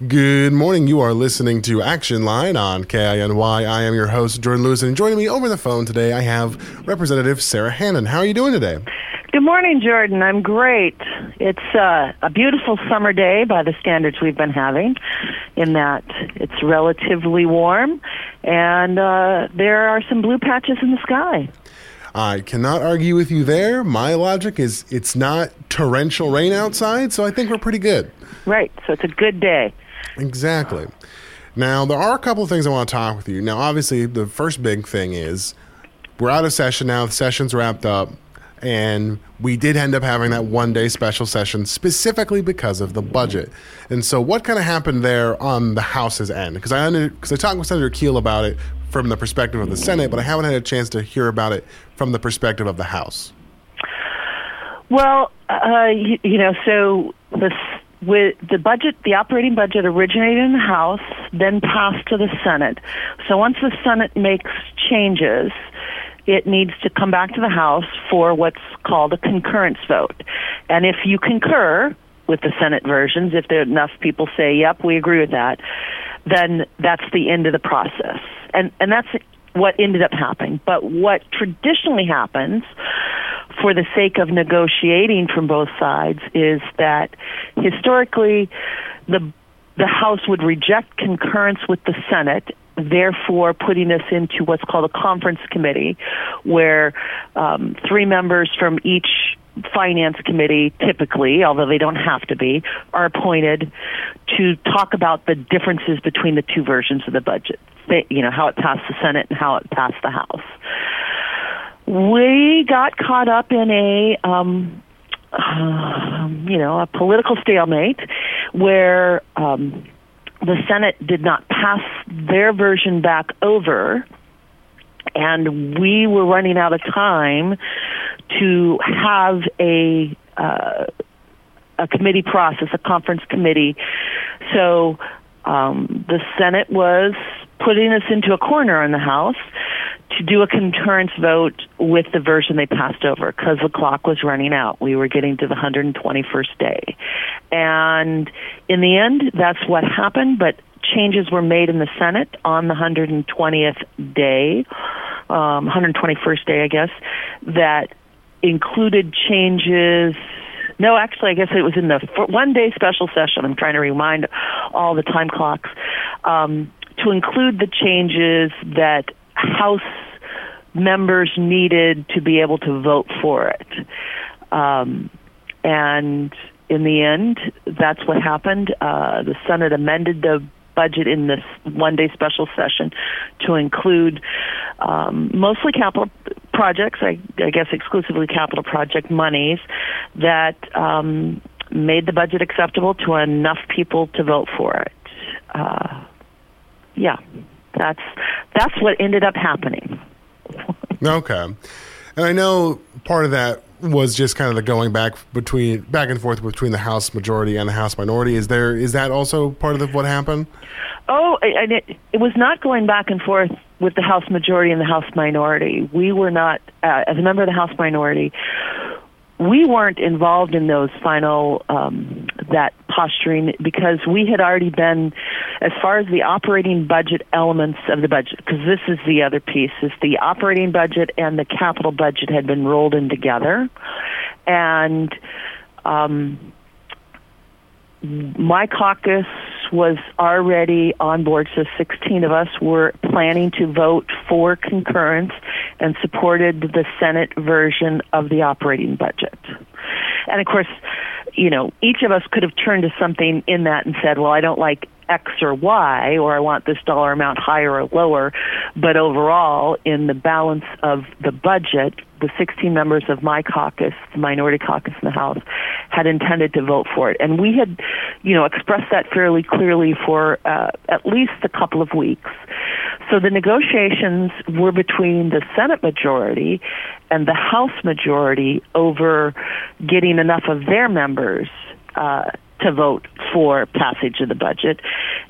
Good morning. You are listening to Action Line on KINY. I am your host, Jordan Lewis, and joining me over the phone today, I have Representative Sara Hannan. How are you doing today? Good morning, Jordan. I'm great. It's uh, a beautiful summer day by the standards we've been having, in that it's relatively warm and uh, there are some blue patches in the sky. I cannot argue with you there. My logic is it's not torrential rain outside, so I think we're pretty good. Right. So it's a good day. Exactly. Now, there are a couple of things I want to talk with you. Now, obviously, the first big thing is we're out of session now, the session's wrapped up, and we did end up having that one day special session specifically because of the budget. And so, what kind of happened there on the House's end? Because I, because I talked with Senator Kiehl about it from the perspective of the Senate, but I haven't had a chance to hear about it from the perspective of the House. Well, uh, you, you know, so the with the budget, the operating budget originated in the House, then passed to the Senate. So once the Senate makes changes, it needs to come back to the House for what's called a concurrence vote. And if you concur with the Senate versions, if there are enough people say, "Yep, we agree with that," then that's the end of the process and and that's what ended up happening. But what traditionally happens for the sake of negotiating from both sides is that historically the the House would reject concurrence with the Senate, therefore putting us into what's called a conference committee, where um, three members from each finance committee typically, although they don't have to be, are appointed to talk about the differences between the two versions of the budget you know, how it passed the Senate and how it passed the House. We got caught up in a, um, uh, you know, a political stalemate where um, the Senate did not pass their version back over, and we were running out of time to have a uh, a committee process, a conference committee. So um, the Senate was putting us into a corner in the House to do a concurrence vote with the version they passed over because the clock was running out. We were getting to the 121st day. And in the end, that's what happened, but changes were made in the Senate on the 120th day, um, 121st day, I guess, that included changes no, actually, I guess it was in the one day special session. I'm trying to remind all the time clocks. Um, to include the changes that House members needed to be able to vote for it. Um, and in the end, that's what happened. Uh, the Senate amended the budget in this one day special session to include um, mostly capital projects, I, I, guess exclusively capital project monies that um, made the budget acceptable to enough people to vote for it. Uh, yeah, that's that's what ended up happening. Okay, and I know part of that was just kind of the going back between back and forth between the House majority and the House minority. Is there is that also part of the, what happened? Oh, and it, it was not going back and forth with the House majority and the House minority. We were not, uh, as a member of the House minority, we weren't involved in those final um, that posturing because we had already been as far as the operating budget elements of the budget because this is the other piece is the operating budget and the capital budget had been rolled in together and um, my caucus was already on board, so 16 of us were planning to vote for concurrence and supported the Senate version of the operating budget. And of course, you know, each of us could have turned to something in that and said, well, I don't like X or Y, or I want this dollar amount higher or lower. But overall, in the balance of the budget, the 16 members of my caucus, the minority caucus in the House, had intended to vote for it. And we had, you know, expressed that fairly clearly for uh, at least a couple of weeks. So the negotiations were between the Senate majority and the House majority over getting enough of their members uh, to vote for passage of the budget,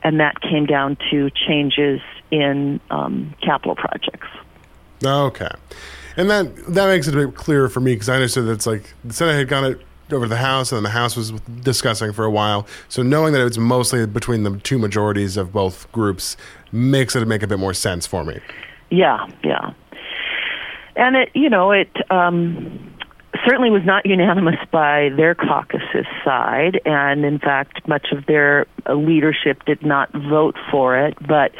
and that came down to changes in um, capital projects. Okay, and that that makes it a bit clearer for me because I understood that it's like the Senate had gone it over to the House, and then the House was discussing for a while. So knowing that it's mostly between the two majorities of both groups makes it make a bit more sense for me. Yeah, yeah, and it you know it. Um, certainly was not unanimous by their caucus's side, and in fact, much of their leadership did not vote for it. But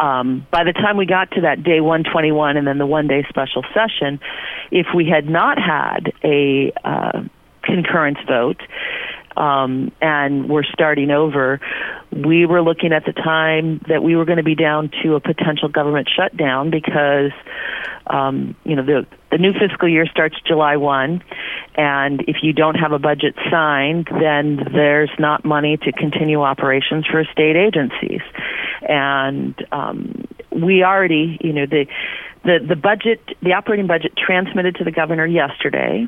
um, by the time we got to that day 121 and then the one day special session, if we had not had a uh, concurrence vote, um, and we're starting over, we were looking at the time that we were going to be down to a potential government shutdown because, um, you know, the the new fiscal year starts July 1, and if you don't have a budget signed, then there's not money to continue operations for state agencies. And um, we already, you know, the the the budget, the operating budget transmitted to the governor yesterday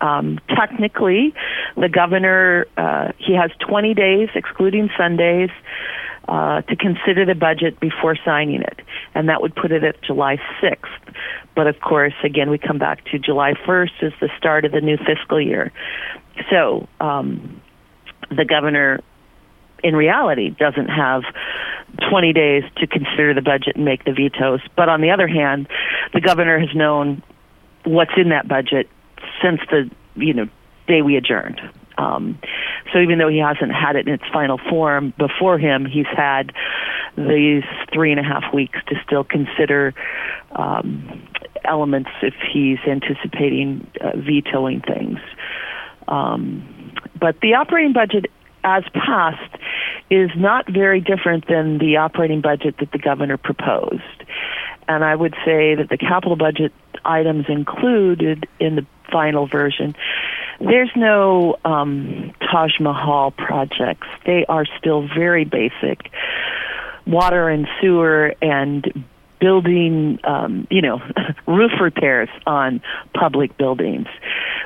um, technically, the governor uh, he has 20 days, excluding Sundays, uh, to consider the budget before signing it, and that would put it at July 6th. But of course, again, we come back to July 1st is the start of the new fiscal year. So um, the governor, in reality, doesn't have 20 days to consider the budget and make the vetoes. But on the other hand, the governor has known what's in that budget since the you know day we adjourned. Um, so even though he hasn't had it in its final form before him, he's had these three and a half weeks to still consider um, elements if he's anticipating uh, vetoing things. Um, but the operating budget as passed is not very different than the operating budget that the governor proposed. And I would say that the capital budget items included in the final version. There's no um, Taj Mahal projects. They are still very basic. Water and sewer and building, um, you know, roof repairs on public buildings,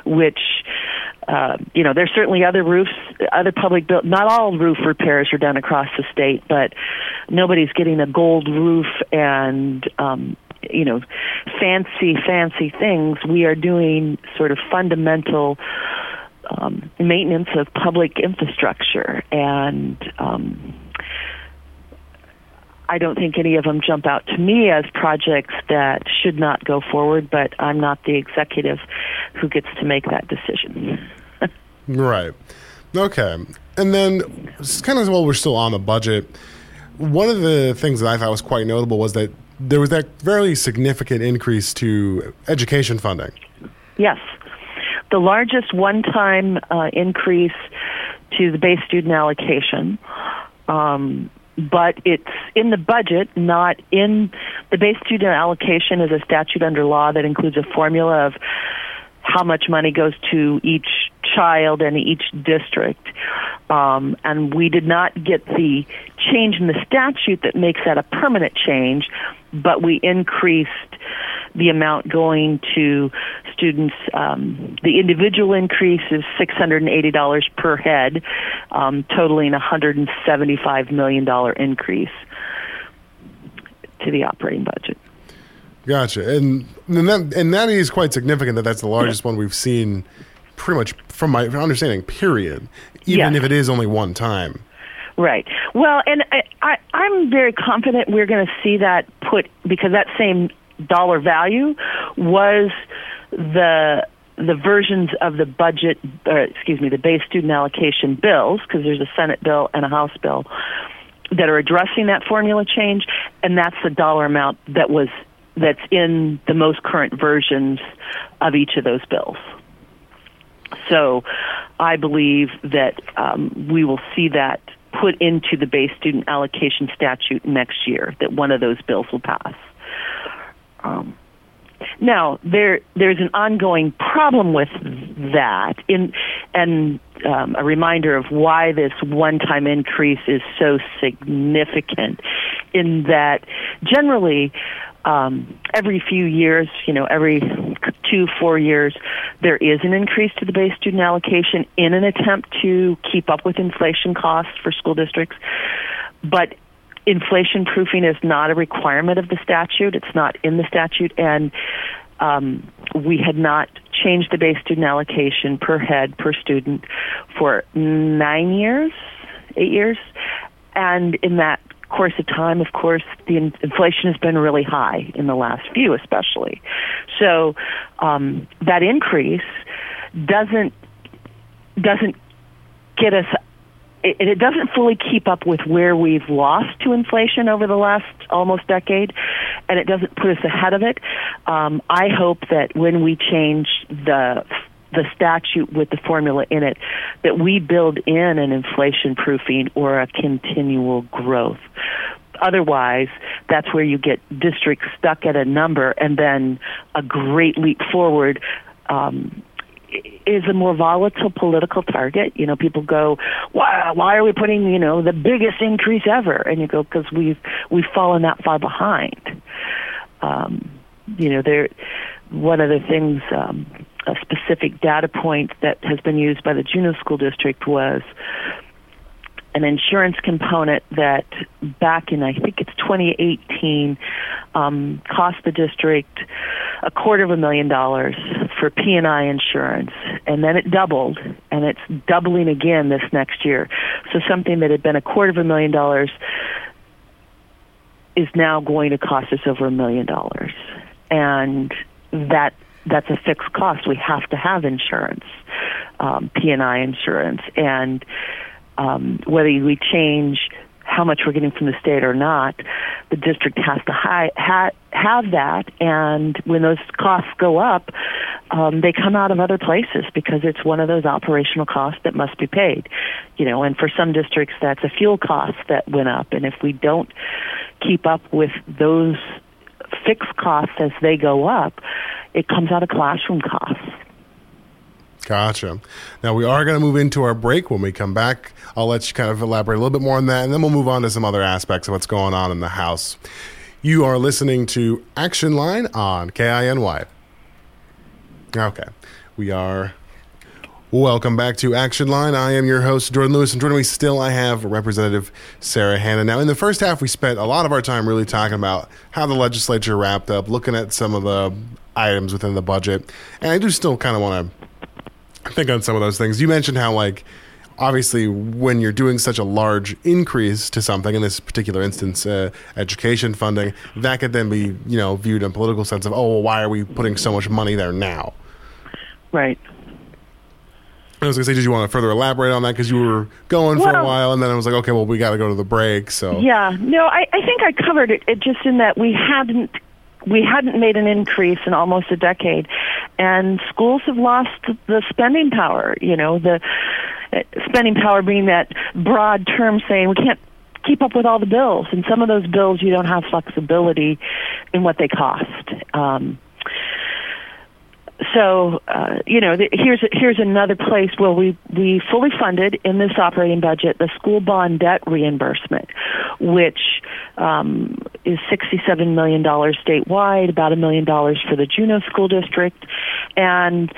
which, uh, you know, there's certainly other roofs, other public build. Not all roof repairs are done across the state, but nobody's getting a gold roof and um, you know fancy fancy things we are doing sort of fundamental um, maintenance of public infrastructure and um, I don't think any of them jump out to me as projects that should not go forward, but I'm not the executive who gets to make that decision. right. Okay. And then, kind of while we're still on the budget, one of the things that I thought was quite notable was that there was that fairly significant increase to education funding. Yes. The largest one time uh, increase to the base student allocation. Um, but it's in the budget, not in the base student allocation is a statute under law that includes a formula of how much money goes to each child and each district. Um, and we did not get the change in the statute that makes that a permanent change, but we increased the amount going to students. Um, the individual increase is $680 per head, um, totaling a $175 million increase to the operating budget. Gotcha, and and that and that is quite significant. That that's the largest one we've seen, pretty much from my understanding. Period. Even if it is only one time. Right. Well, and I, I I'm very confident we're going to see that put because that same dollar value was the the versions of the budget, or excuse me, the base student allocation bills, because there's a Senate bill and a House bill that are addressing that formula change, and that's the dollar amount that was that's in the most current versions of each of those bills. So I believe that um, we will see that put into the base student allocation statute next year, that one of those bills will pass. Um, now there there's an ongoing problem with that in and um, a reminder of why this one-time increase is so significant in that generally um, every few years, you know, every two, four years, there is an increase to the base student allocation in an attempt to keep up with inflation costs for school districts. But inflation proofing is not a requirement of the statute. It's not in the statute, and um, we had not changed the base student allocation per head per student for nine years, eight years, and in that course of time, of course, the in- inflation has been really high in the last few, especially. So um, that increase doesn't doesn't get us. It, it doesn't fully keep up with where we've lost to inflation over the last almost decade, and it doesn't put us ahead of it. Um, I hope that when we change the the statute with the formula in it that we build in an inflation proofing or a continual growth. Otherwise, that's where you get districts stuck at a number and then a great leap forward. Um, is a more volatile political target. You know, people go, "Why? Why are we putting you know the biggest increase ever?" And you go, "Because we've we've fallen that far behind." Um, you know, there. One of the things um, a specific data point that has been used by the Juneau School District was an insurance component that back in I think it's 2018 um, cost the district a quarter of a million dollars for P&I insurance, and then it doubled, and it's doubling again this next year. So something that had been a quarter of a million dollars is now going to cost us over a million dollars, and that that's a fixed cost. We have to have insurance, um, P&I insurance, and um, whether we change how much we're getting from the state or not, the district has to hi- ha- have that. And when those costs go up, um, they come out of other places because it's one of those operational costs that must be paid. You know, and for some districts, that's a fuel cost that went up. And if we don't keep up with those fixed costs as they go up, it comes out of classroom costs. Gotcha. Now we are going to move into our break. When we come back, I'll let you kind of elaborate a little bit more on that, and then we'll move on to some other aspects of what's going on in the house. You are listening to Action Line on KINY. Okay, we are. Welcome back to Action Line. I am your host, Jordan Lewis, and joining me still, I have Representative Sara Hannan. Now, in the first half, we spent a lot of our time really talking about how the legislature wrapped up, looking at some of the items within the budget, and I do still kind of want to think on some of those things. You mentioned how like obviously when you're doing such a large increase to something in this particular instance uh, education funding that could then be you know viewed in a political sense of oh well, why are we putting so much money there now? Right. I was gonna say, did you want to further elaborate on that? Because you were going for a while, and then I was like, okay, well, we got to go to the break. So. Yeah, no, I, I think I covered it, it just in that we hadn't we hadn't made an increase in almost a decade, and schools have lost the spending power. You know, the uh, spending power being that broad term saying we can't keep up with all the bills, and some of those bills you don't have flexibility in what they cost. Um, so uh, you know, the, here's here's another place where we we fully funded in this operating budget the school bond debt reimbursement, which um, is sixty seven million dollars statewide, about a million dollars for the Juneau School District, and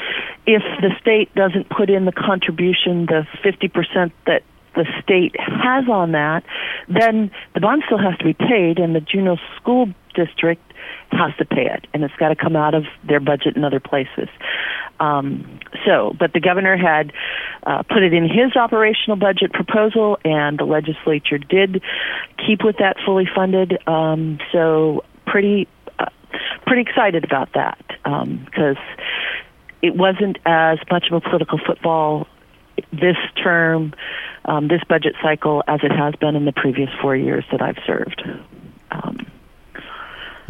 if the state doesn't put in the contribution, the fifty percent that the state has on that, then the bond still has to be paid, and the Juneau School District has to pay it, and it's got to come out of their budget in other places. Um, so, but the governor had uh, put it in his operational budget proposal, and the legislature did keep with that fully funded. Um, so, pretty, uh, pretty excited about that because it wasn't as much of a political football this term, um, this budget cycle, as it has been in the previous four years that I've served. Um,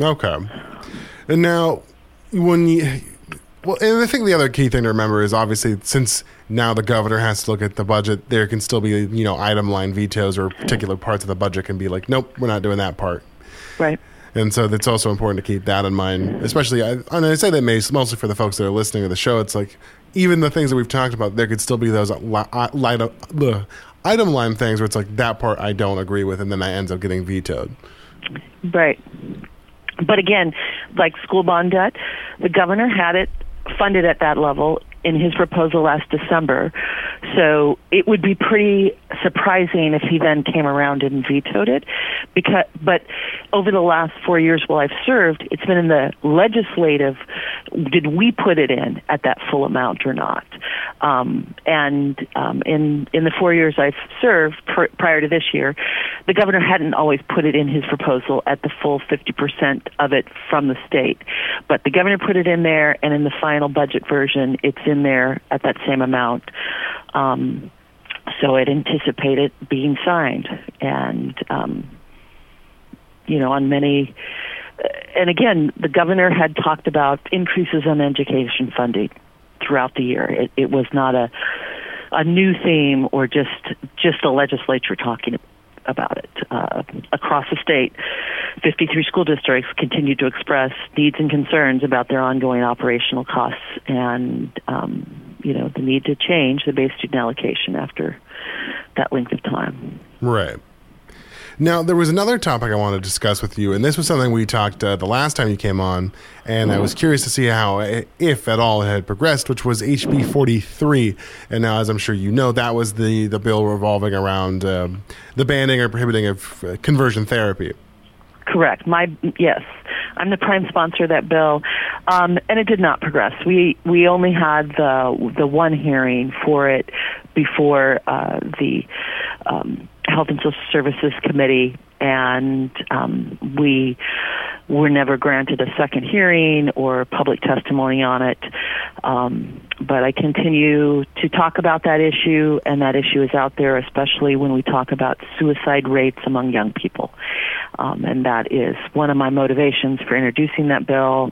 Okay. And now, when you, well, and I think the other key thing to remember is obviously since now the governor has to look at the budget, there can still be, you know, item line vetoes or particular parts of the budget can be like, nope, we're not doing that part. right. And so it's also important to keep that in mind, especially, I, and I say that may mostly for the folks that are listening to the show. It's like, even the things that we've talked about, there could still be those li- light, the item line things where it's like, that part I don't agree with, and then that ends up getting vetoed. Right. But again, like school bond debt, the governor had it funded at that level in his proposal last December. So it would be pretty surprising if he then came around and vetoed it. Because, but over the last four years while I've served, it's been in the legislative. Did we put it in at that full amount or not? Um, and um, in in the four years I've served pr- prior to this year, the governor hadn't always put it in his proposal at the full 50% of it from the state. But the governor put it in there, and in the final budget version, it's in there at that same amount. Um, so it anticipated being signed, and um, you know, on many. And again, the governor had talked about increases on education funding throughout the year. It, it was not a a new theme or just just the legislature talking about it. Uh, across the state, 53 school districts continue to express needs and concerns about their ongoing operational costs and, um, you know, the need to change the base student allocation after that length of time. Right. Now, there was another topic I wanted to discuss with you, and this was something we talked uh, the last time you came on, and I was curious to see how, if at all, it had progressed, which was HB 43. And now, as I'm sure you know, that was the, the bill revolving around um, the banning or prohibiting of uh, conversion therapy. Correct. My yes, I'm the prime sponsor of that bill, um, and it did not progress. We we only had the the one hearing for it before uh, the um, Health and Social Services Committee, and um, we were never granted a second hearing or public testimony on it. Um, but I continue to talk about that issue, and that issue is out there, especially when we talk about suicide rates among young people. Um, and that is one of my motivations for introducing that bill.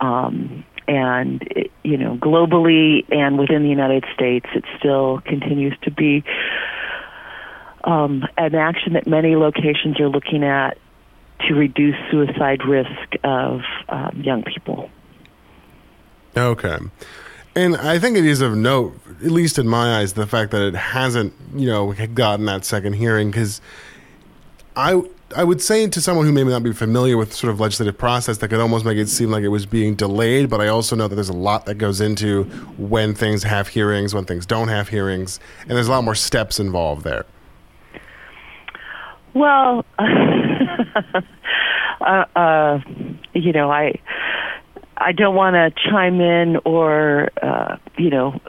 Um, and you know, globally and within the United States, it still continues to be um, an action that many locations are looking at to reduce suicide risk of um, young people. Okay. And I think it is of note, at least in my eyes, the fact that it hasn't, you know, gotten that second hearing because I I would say to someone who may not be familiar with sort of legislative process that could almost make it seem like it was being delayed, but I also know that there's a lot that goes into when things have hearings, when things don't have hearings, and there's a lot more steps involved there. Well, uh, uh, you know, I I don't want to chime in or uh, you know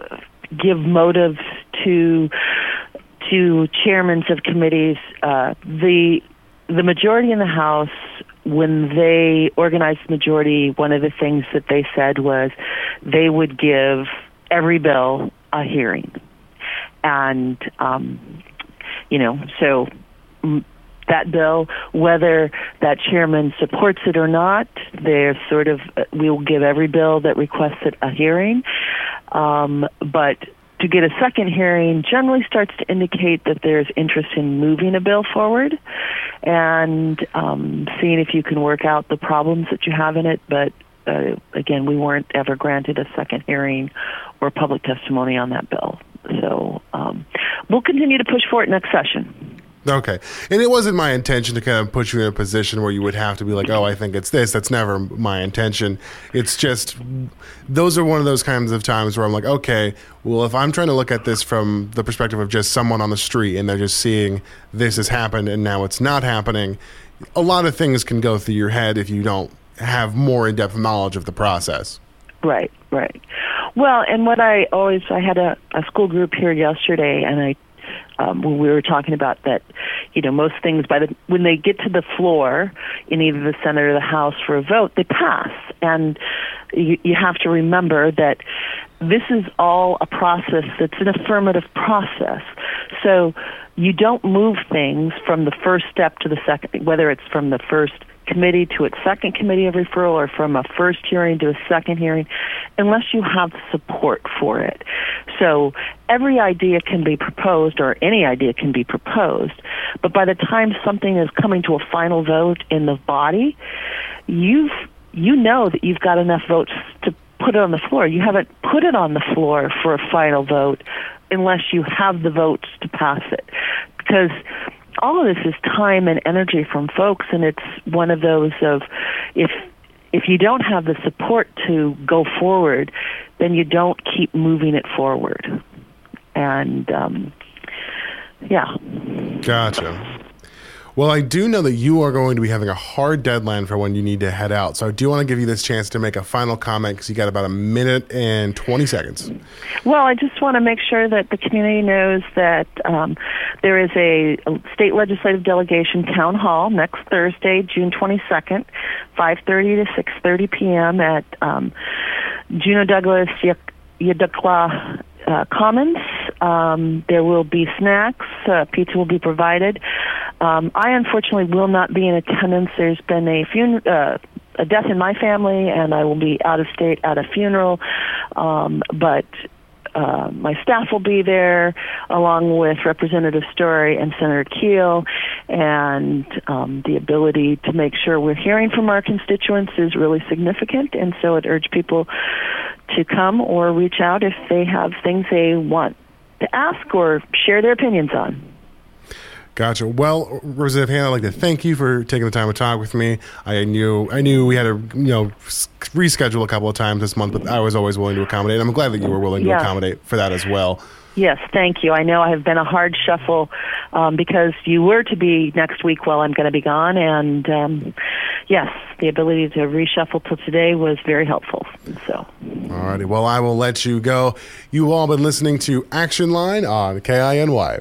give motives to to chairmen of committees. Uh, the the majority in the House, when they organized majority, one of the things that they said was they would give every bill a hearing, and um, you know, so that bill, whether that chairman supports it or not. They're sort of, we will give every bill that requests it a hearing. Um, but to get a second hearing generally starts to indicate that there's interest in moving a bill forward and um, seeing if you can work out the problems that you have in it. But uh, again, we weren't ever granted a second hearing or public testimony on that bill. So um, we'll continue to push for it next session. Okay. And it wasn't my intention to kind of put you in a position where you would have to be like, oh, I think it's this. That's never my intention. It's just, those are one of those kinds of times where I'm like, okay, well, if I'm trying to look at this from the perspective of just someone on the street and they're just seeing this has happened and now it's not happening, a lot of things can go through your head if you don't have more in depth knowledge of the process. Right, right. Well, and what I always, I had a, a school group here yesterday and I um, when we were talking about that, you know, most things by the when they get to the floor in either the Senate or the House for a vote, they pass, and you, you have to remember that this is all a process that's an affirmative process. So you don't move things from the first step to the second, whether it's from the first committee to its second committee of referral or from a first hearing to a second hearing unless you have support for it. So every idea can be proposed or any idea can be proposed, but by the time something is coming to a final vote in the body, you've you know that you've got enough votes to put it on the floor. You haven't put it on the floor for a final vote unless you have the votes to pass it. Because all of this is time and energy from folks, and it's one of those of if if you don't have the support to go forward, then you don't keep moving it forward. and um, yeah. Gotcha. Well, I do know that you are going to be having a hard deadline for when you need to head out. So I do want to give you this chance to make a final comment because you got about a minute and 20 seconds. Well, I just want to make sure that the community knows that um, there is a, state legislative delegation town hall next Thursday, June 22nd, 5:30 to 6:30 p.m. at um, Juneau Douglas Yadaa.at Kalé uh, Commons. Um, there will be snacks. Uh, pizza will be provided. Um, I unfortunately will not be in attendance. There's been a funeral. Uh, a death in my family, and I will be out of state at a funeral. Um, but uh, my staff will be there, along with Representative Story and Senator Kiehl, and um, the ability to make sure we're hearing from our constituents is really significant. And so, I'd urge people to come or reach out if they have things they want to ask or share their opinions on. Gotcha. Well, Representative Hannan, I'd like to thank you for taking the time to talk with me. I knew I knew we had to you know reschedule a couple of times this month, but I was always willing to accommodate. I'm glad that you were willing to accommodate for that as well. Yes, thank you. I know I have been a hard shuffle um, because you were to be next week while I'm going to be gone, and um, yes, the ability to reshuffle till today was very helpful. So, Alrighty. Well, I will let you go. You all been listening to Action Line on KINY.